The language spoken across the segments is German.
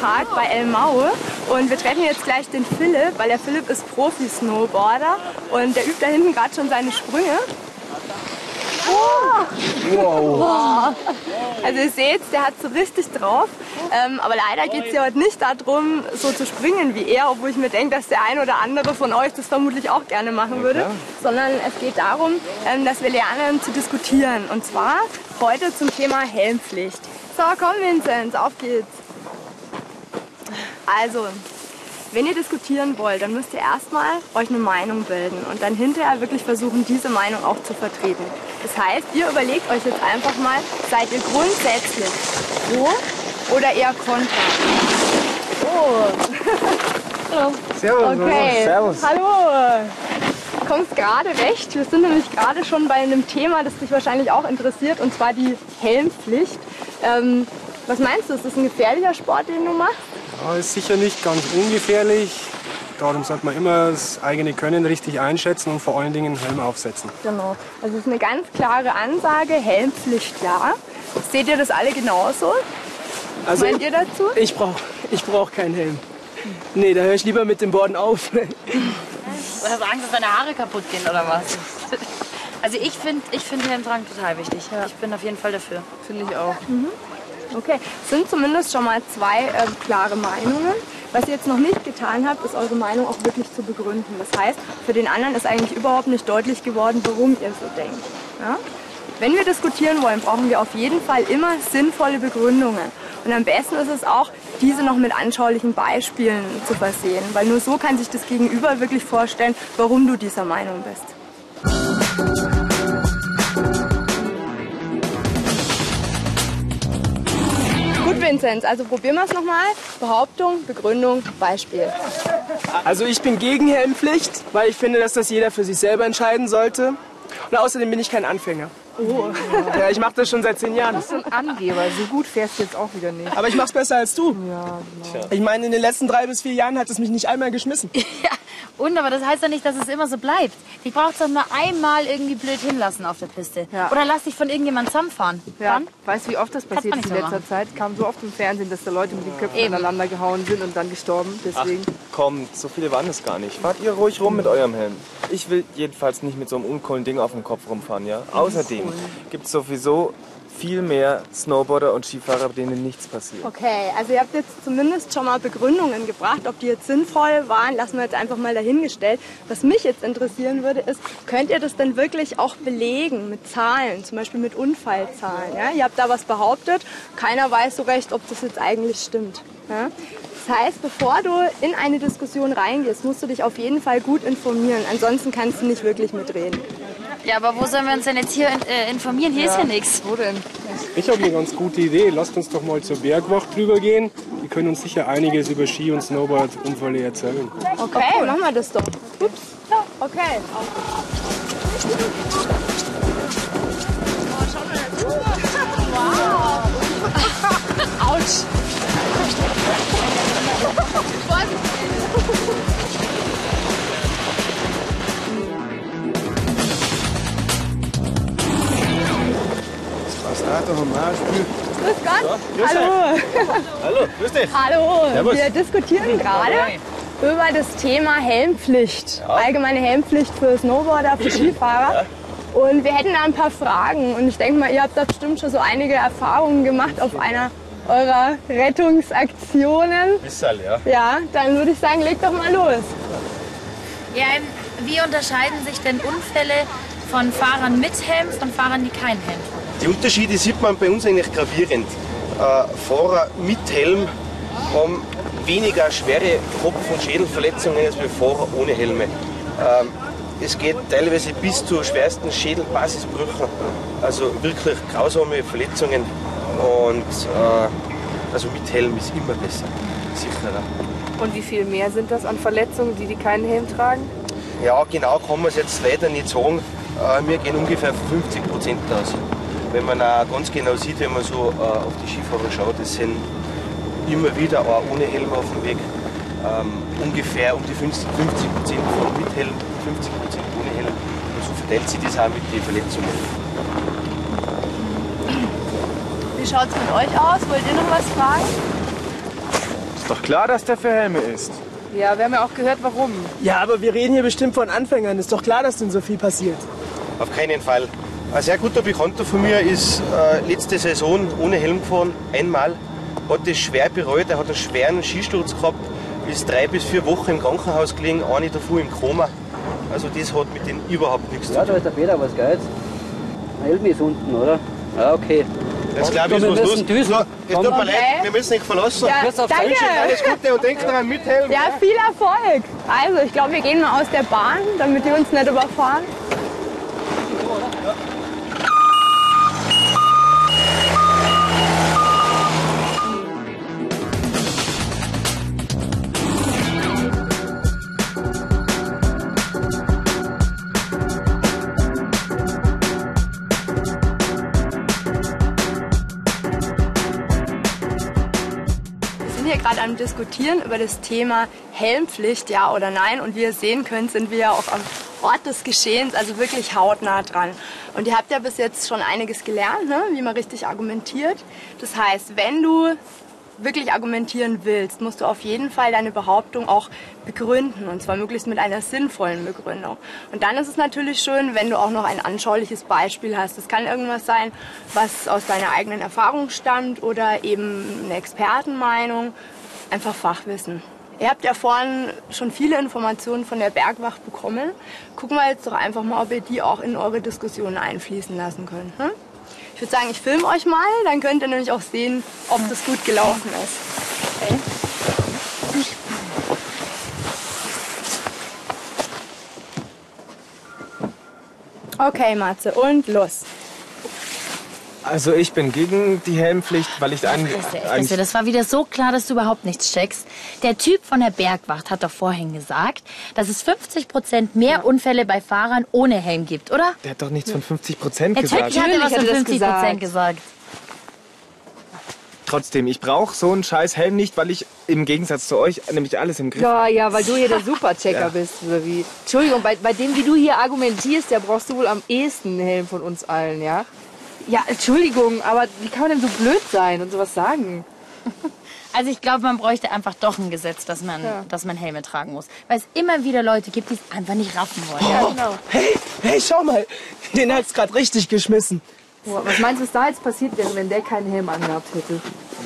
Tag bei Elmau und wir treffen jetzt gleich den Philipp, weil der Philipp ist Profi-Snowboarder und der übt da hinten gerade schon seine Sprünge. Wow. Also ihr seht, der hat so richtig drauf. Ähm, aber leider geht es ja heute nicht darum, so zu springen wie er, obwohl ich mir denke, dass der ein oder andere von euch das vermutlich auch gerne machen würde. Sondern es geht darum, ähm, dass wir lernen zu diskutieren. Und zwar heute zum Thema Helmpflicht. So, komm Vinzenz, auf geht's. Also, wenn ihr diskutieren wollt, dann müsst ihr erstmal euch eine Meinung bilden und dann hinterher wirklich versuchen, diese Meinung auch zu vertreten. Das heißt, ihr überlegt euch jetzt einfach mal, seid ihr grundsätzlich pro oder eher kontra? Oh. Hallo. Servus. Okay. Servus. Hallo. Du kommst gerade recht. Wir sind nämlich gerade schon bei einem Thema, das dich wahrscheinlich auch interessiert, und zwar die Helmpflicht. Ähm, was meinst du, ist das ein gefährlicher Sport, den du machst? Ja, ist sicher nicht ganz ungefährlich. Darum sollte man immer das eigene Können richtig einschätzen und vor allen Dingen einen Helm aufsetzen. Genau. Also es ist eine ganz klare Ansage, Helmpflicht ja. Seht ihr das alle genauso? Was Also meint ihr dazu? ich brauche ich brauch keinen Helm. Nee, da höre ich lieber mit dem Borden auf. Hast Angst, dass deine Haare kaputt gehen oder was? Also ich finde ich find Helmtragen total wichtig. Ich bin auf jeden Fall dafür. Finde ich auch. Okay, es sind zumindest schon mal zwei äh, klare Meinungen. Was ihr jetzt noch nicht getan habt, ist eure Meinung auch wirklich zu begründen. Das heißt, für den anderen ist eigentlich überhaupt nicht deutlich geworden, warum ihr so denkt. Ja? Wenn wir diskutieren wollen, brauchen wir auf jeden Fall immer sinnvolle Begründungen. Und am besten ist es auch, diese noch mit anschaulichen Beispielen zu versehen, weil nur so kann sich das Gegenüber wirklich vorstellen, warum du dieser Meinung bist. Gut, Vinzenz, also probieren wir es nochmal. Behauptung, Begründung, Beispiel. Also ich bin gegen Helmpflicht, weil ich finde, dass das jeder für sich selber entscheiden sollte. Und außerdem bin ich kein Anfänger. Oh. Ja, ich mache das schon seit zehn Jahren. So ein Angeber, so gut fährst du jetzt auch wieder nicht. Aber ich mache es besser als du. Ja, genau. Ich meine, in den letzten drei bis vier Jahren hat es mich nicht einmal geschmissen. Ja, und aber das heißt doch nicht, dass es immer so bleibt. Ich brauch's doch nur einmal irgendwie blöd hinlassen auf der Piste. Ja. Oder lass dich von irgendjemandem zusammenfahren. Ja, Dann? weißt du, wie oft das passiert ist in letzter Zeit? Kam so oft im Fernsehen, dass da Leute mit den Köpfen Eben. aneinander gehauen sind und dann gestorben. Deswegen. Kommt, so viele waren es gar nicht. Fahrt ihr ruhig rum mit eurem Helm. Ich will jedenfalls nicht mit so einem uncoolen Ding auf dem Kopf rumfahren, ja. Außerdem gibt es sowieso viel mehr Snowboarder und Skifahrer, denen nichts passiert. Okay, also ihr habt jetzt zumindest schon mal Begründungen gebracht. Ob die jetzt sinnvoll waren, lassen wir jetzt einfach mal dahingestellt. Was mich jetzt interessieren würde, ist, könnt ihr das denn wirklich auch belegen mit Zahlen, zum Beispiel mit Unfallzahlen? Ja? Ihr habt da was behauptet, keiner weiß so recht, ob das jetzt eigentlich stimmt. Ja? Das heißt, bevor du in eine Diskussion reingehst, musst du dich auf jeden Fall gut informieren. Ansonsten kannst du nicht wirklich mitreden. Ja, aber wo sollen wir uns denn jetzt hier äh, informieren? Hier ist ja nichts. Wo denn? Ich habe eine ganz gute Idee. Lasst uns doch mal zur Bergwacht drüber gehen. Die können uns sicher einiges über Ski- und Snowboard-Unfälle erzählen. Okay, machen wir das doch. Ups. Ja, okay. Was da doch am Arsch? Grüß Gott. Hallo. Hallo, grüß dich. Hallo. Wir diskutieren gerade über das Thema Helmpflicht. Allgemeine Helmpflicht für Snowboarder, für Skifahrer. Und wir hätten da ein paar Fragen. Und ich denke mal, ihr habt da bestimmt schon so einige Erfahrungen gemacht auf einer eurer Rettungsaktionen. Bissal, ja. Ja, dann würde ich sagen, leg doch mal los. Ja, wie unterscheiden sich denn Unfälle von Fahrern mit Helm von Fahrern, die keinen Helm tragen? Die Unterschiede sieht man bei uns eigentlich gravierend. Äh, Fahrer mit Helm haben weniger schwere Kopf- und Schädelverletzungen als bei Fahrer ohne Helme. Ähm, es geht teilweise bis zu schwersten Schädelbasisbrüchen, also wirklich grausame Verletzungen. Und äh, also mit Helm ist immer besser, sicherer. Und wie viel mehr sind das an Verletzungen, die, die keinen Helm tragen? Ja, genau kann man es jetzt leider nicht sagen. Äh, Wir gehen ungefähr von 50 Prozent aus. Wenn man auch ganz genau sieht, wenn man so äh, auf die Skifahrer schaut, es sind immer wieder auch ohne Helm auf dem Weg. Ähm, ungefähr um die 50 Prozent von mit Helm, 50 Prozent ohne Helm. Und so verteilt sich das auch mit den Verletzungen. Wie schaut es mit euch aus? Wollt ihr noch was fragen? Ist doch klar, dass der für Helme ist. Ja, wir haben ja auch gehört, warum. Ja, aber wir reden hier bestimmt von Anfängern. Ist doch klar, dass denn so viel passiert. Auf keinen Fall. Ein sehr guter Bekannter von mir ist äh, letzte Saison ohne Helm gefahren, einmal. Hat das schwer bereut, er hat einen schweren Skisturz gehabt, ist drei bis vier Wochen im Krankenhaus gelegen, eine davor im Koma. Also das hat mit denen überhaupt nichts zu Ja, tun. da ist der Peter, was geht's? Helm ist unten, oder? Ja, okay. Jetzt glaube ich, wir ist was los. müssen düsen. Es tut mir Okay. leid, wir müssen dich verlassen. Ja, auf danke. Alles Gute und denkt daran, mit Helm. Ja, viel Erfolg. Also, ich glaube, wir gehen mal aus der Bahn, damit die uns nicht überfahren. Diskutieren über das Thema Helmpflicht, ja oder nein. Und wie ihr sehen könnt, sind wir ja auch am Ort des Geschehens, also wirklich hautnah dran. Und ihr habt ja bis jetzt schon einiges gelernt, ne? wie man richtig argumentiert. Das heißt, wenn du wirklich argumentieren willst, musst du auf jeden Fall deine Behauptung auch begründen und zwar möglichst mit einer sinnvollen Begründung. Und dann ist es natürlich schön, wenn du auch noch ein anschauliches Beispiel hast. Das kann irgendwas sein, was aus deiner eigenen Erfahrung stammt oder eben eine Expertenmeinung, einfach Fachwissen. Ihr habt ja vorhin schon viele Informationen von der Bergwacht bekommen. Gucken wir jetzt doch einfach mal, ob ihr die auch in eure Diskussionen einfließen lassen könnt. Hm? Ich würde sagen, ich filme euch mal, dann könnt ihr nämlich auch sehen, ob das gut gelaufen ist. Okay, Matze, und los. Also ich bin gegen die Helmpflicht, weil ich ein, ein das war wieder so klar, dass du überhaupt nichts checkst. Der Typ von der Bergwacht hat doch vorhin gesagt, dass es 50 Prozent mehr Unfälle bei Fahrern ohne Helm gibt, oder? der hat doch nichts von 50 Prozent Natürlich gesagt. hat er was von er das 50 Prozent gesagt. Trotzdem, ich brauche so einen scheiß Helm nicht, weil ich im Gegensatz zu euch nämlich alles im Griff Ja, ja, weil du hier der Superchecker bist, oder wie? Entschuldigung, bei, bei dem, wie du hier argumentierst, der brauchst du wohl am ehesten einen Helm von uns allen, ja? Ja, Entschuldigung, aber wie kann man denn so blöd sein und sowas sagen? Also ich glaube, man bräuchte einfach doch ein Gesetz, dass man, dass man Helme tragen muss. Weil es immer wieder Leute gibt, die es einfach nicht raffen wollen. Ja, genau. Hey, hey, schau mal. Den hat's gerade richtig geschmissen. Boah, was meinst du, was da jetzt passiert wäre, wenn der keinen Helm angehabt hätte?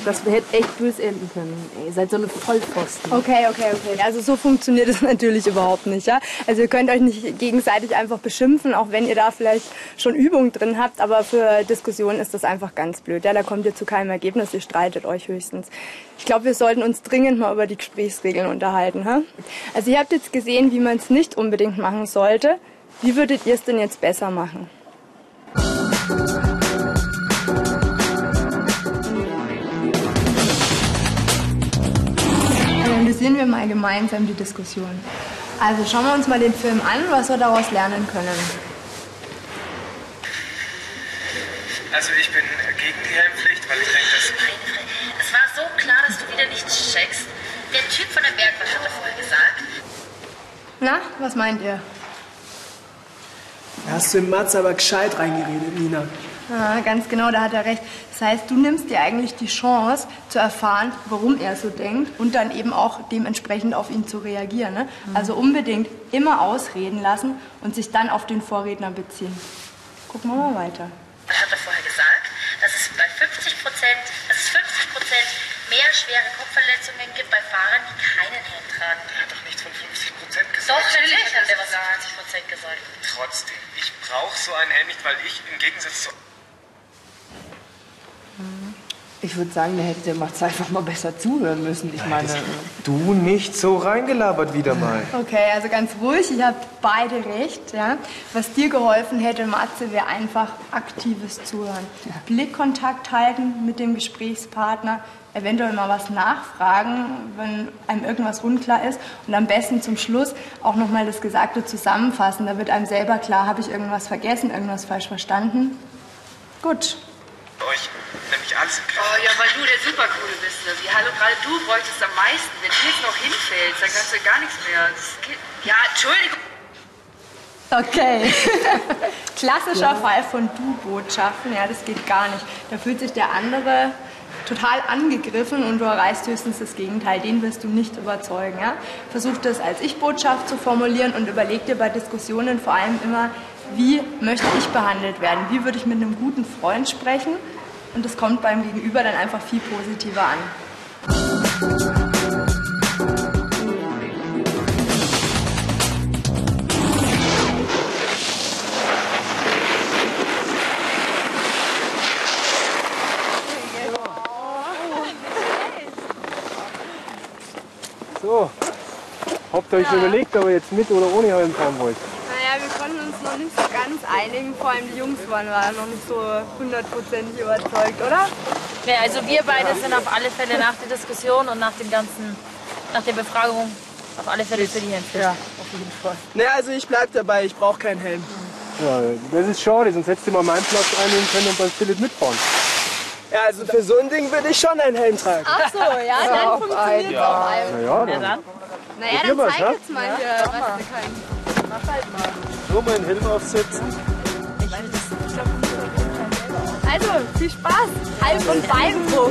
Das hätte echt böse enden können. Ihr seid so eine Vollpfosten. Okay, okay, okay. Also so funktioniert es natürlich überhaupt nicht. Ja? Also ihr könnt euch nicht gegenseitig einfach beschimpfen, auch wenn ihr da vielleicht schon Übung drin habt. Aber für Diskussionen ist das einfach ganz blöd. Ja? Da kommt ihr zu keinem Ergebnis, ihr streitet euch höchstens. Ich glaube, wir sollten uns dringend mal über die Gesprächsregeln unterhalten. Ha? Also ihr habt jetzt gesehen, wie man es nicht unbedingt machen sollte. Wie würdet ihr es denn jetzt besser machen? Analysieren wir mal gemeinsam die Diskussion. Also schauen wir uns mal den Film an, was wir daraus lernen können. Also ich bin gegen die Helmpflicht, weil ich denke, dass... Es war so klar, dass du wieder nichts checkst. Der Typ von der Bergwacht hat doch vorher gesagt. Na, was meint ihr? Da hast du im Mats aber gescheit reingeredet, Nina. Ja, ganz genau, da hat er recht. Das heißt, du nimmst dir eigentlich die Chance zu erfahren, warum er so denkt und dann eben auch dementsprechend auf ihn zu reagieren. Ne? Also unbedingt immer ausreden lassen und sich dann auf den Vorredner beziehen. Gucken wir mal weiter. Er hat doch vorher gesagt, dass es bei 50 Prozent, dass es 50 Prozent mehr schwere Kopfverletzungen gibt bei Fahrern, die keinen Helm tragen. Er hat doch nicht von 50 Prozent Doch, natürlich hat er was von 50 Prozent gesagt. Trotzdem, ich brauche so einen Helm nicht, weil ich im Gegensatz zu... Ich würde sagen, der hätte der Macht's einfach mal besser zuhören müssen. Ich meine, Du nicht so reingelabert wieder mal. Okay, also ganz ruhig, ihr habt beide recht. Ja? Was dir geholfen hätte, Matze, wäre einfach aktives Zuhören. Blickkontakt halten mit dem Gesprächspartner, eventuell mal was nachfragen, wenn einem irgendwas unklar ist und am besten zum Schluss auch nochmal das Gesagte zusammenfassen. Da wird einem selber klar, habe ich irgendwas vergessen, irgendwas falsch verstanden. Gut. Euch nämlich alles im Griff. Oh ja, weil du der Supercoole bist, Lizzie. Hallo, gerade du bräuchtest am meisten. Wenn du jetzt noch hinfällst, dann kannst du gar nichts mehr. Ja, Entschuldigung. Okay. Klassischer Fall von Du-Botschaften, ja, das geht gar nicht. Da fühlt sich der andere total angegriffen und du erreichst höchstens das Gegenteil. Den wirst du nicht überzeugen. Ja? Versuch das als Ich-Botschaft zu formulieren und überleg dir bei Diskussionen vor allem immer, wie möchte ich behandelt werden? Wie würde ich mit einem guten Freund sprechen? Und das kommt beim Gegenüber dann einfach viel positiver an. So, habt ihr euch überlegt, ob ihr jetzt mit oder ohne Helm fahren wollt? Naja, wir konnten uns noch nicht so ganz einigen. Vor allem die Jungs waren waren noch nicht so hundertprozentig überzeugt, oder? Ja, also wir beide sind auf alle Fälle nach der Diskussion und nach dem ganzen, nach der Befragung auf alle Fälle für die Helmpflicht. Ja, auf jeden Fall. Naja, also ich bleib dabei, ich brauche keinen Helm. Ja, das ist schade, sonst hättest du mal meinen Platz einnehmen können und beim Philipp mitfahren. Ja, also für so ein Ding würde ich schon einen Helm tragen. Ach so, ja, dann funktioniert es auf einmal. Naja, Ja, dann. Naja, Probier dann mal's, zeig ja? jetzt mal hier, was du kannst. Mach halt mal. Nur mal einen Helm aufsetzen. Also, viel Spaß. Halb- und Beinbruch.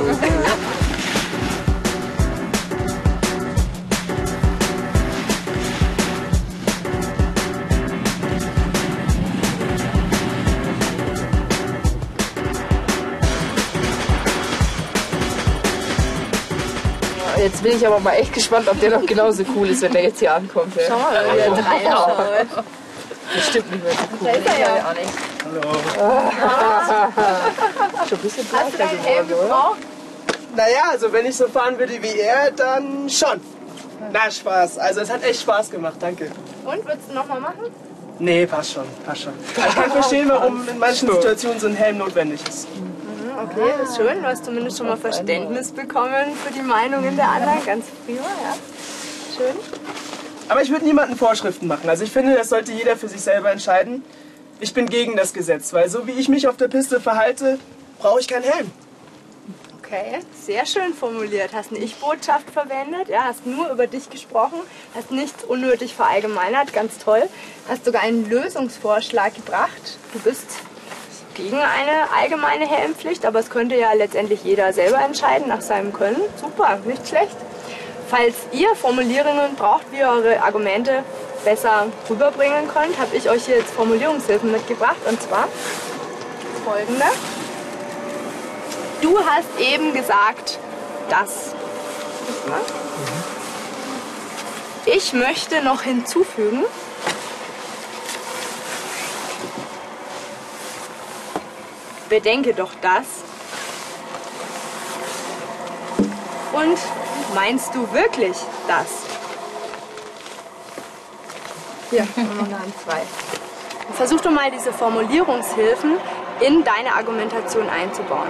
Jetzt bin ich aber mal echt gespannt, ob der noch genauso cool ist, wenn der jetzt hier ankommt. Ja. Schau mal, wie er reinschaut. Bestimmt nicht mehr so cool. Da ist er ja. auch nicht. Schon ein bisschen Hast du deinen Helm gebraucht? Naja, also wenn ich so fahren würde wie er, dann schon. Na, Spaß. Also es hat echt Spaß gemacht, danke. Und, würdest du nochmal machen? Nee, passt schon, passt schon. Ich kann verstehen, warum in manchen Situationen so ein Helm notwendig ist. Okay, das ist schön. Du hast zumindest schon mal Verständnis bekommen für die Meinungen der anderen. Ganz prima, ja. Schön. Aber ich würde niemanden Vorschriften machen. Also ich finde, das sollte jeder für sich selber entscheiden. Ich bin gegen das Gesetz, weil so wie ich mich auf der Piste verhalte, brauche ich keinen Helm. Okay, sehr schön formuliert. Hast eine Ich-Botschaft verwendet, ja, hast nur über dich gesprochen, hast nichts unnötig verallgemeinert, ganz toll. Hast sogar einen Lösungsvorschlag gebracht. Du bist gegen eine allgemeine Helmpflicht, aber es könnte ja letztendlich jeder selber entscheiden nach seinem Können. Super, nicht schlecht. Falls ihr Formulierungen braucht, wie eure Argumente besser rüberbringen könnt, habe ich euch hier jetzt Formulierungshilfen mitgebracht und zwar folgende. Du hast eben gesagt, das. Guck mal. Ich möchte noch hinzufügen, bedenke doch das. Und meinst du wirklich das? Hier, Hand frei. Versuch doch mal diese Formulierungshilfen in deine Argumentation einzubauen.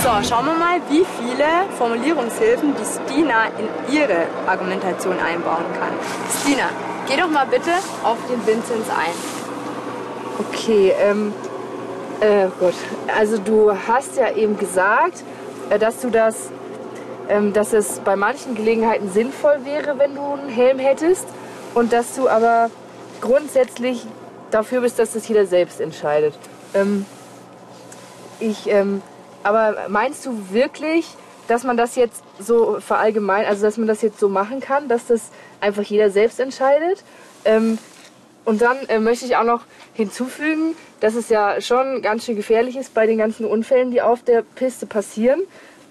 So, schauen wir mal, wie viele Formulierungshilfen die Stina in ihre Argumentation einbauen kann. Stina, geh doch mal bitte auf den Vinzenz ein. Okay, ähm, äh, gut. Also du hast ja eben gesagt, dass du das, ähm, dass es bei manchen Gelegenheiten sinnvoll wäre, wenn du einen Helm hättest und dass du aber grundsätzlich dafür bist, dass das jeder selbst entscheidet. Ähm, ich, ähm, aber meinst du wirklich, dass man das jetzt so verallgemein, also dass man das jetzt so machen kann, dass das einfach jeder selbst entscheidet? Und dann äh, möchte ich auch noch hinzufügen, dass es ja schon ganz schön gefährlich ist bei den ganzen Unfällen, die auf der Piste passieren.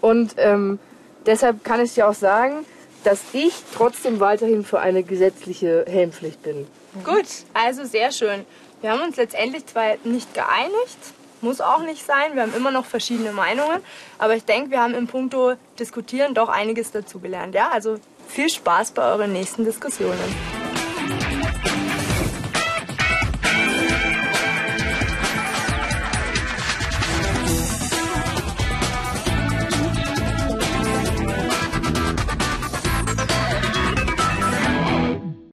Und ähm, deshalb kann ich dir auch sagen, dass ich trotzdem weiterhin für eine gesetzliche Helmpflicht bin. Gut, also sehr schön. Wir haben uns letztendlich zwar nicht geeinigt, muss auch nicht sein, wir haben immer noch verschiedene Meinungen, aber ich denke, wir haben im Punkto Diskutieren doch einiges dazugelernt. Ja? Also viel Spaß bei euren nächsten Diskussionen.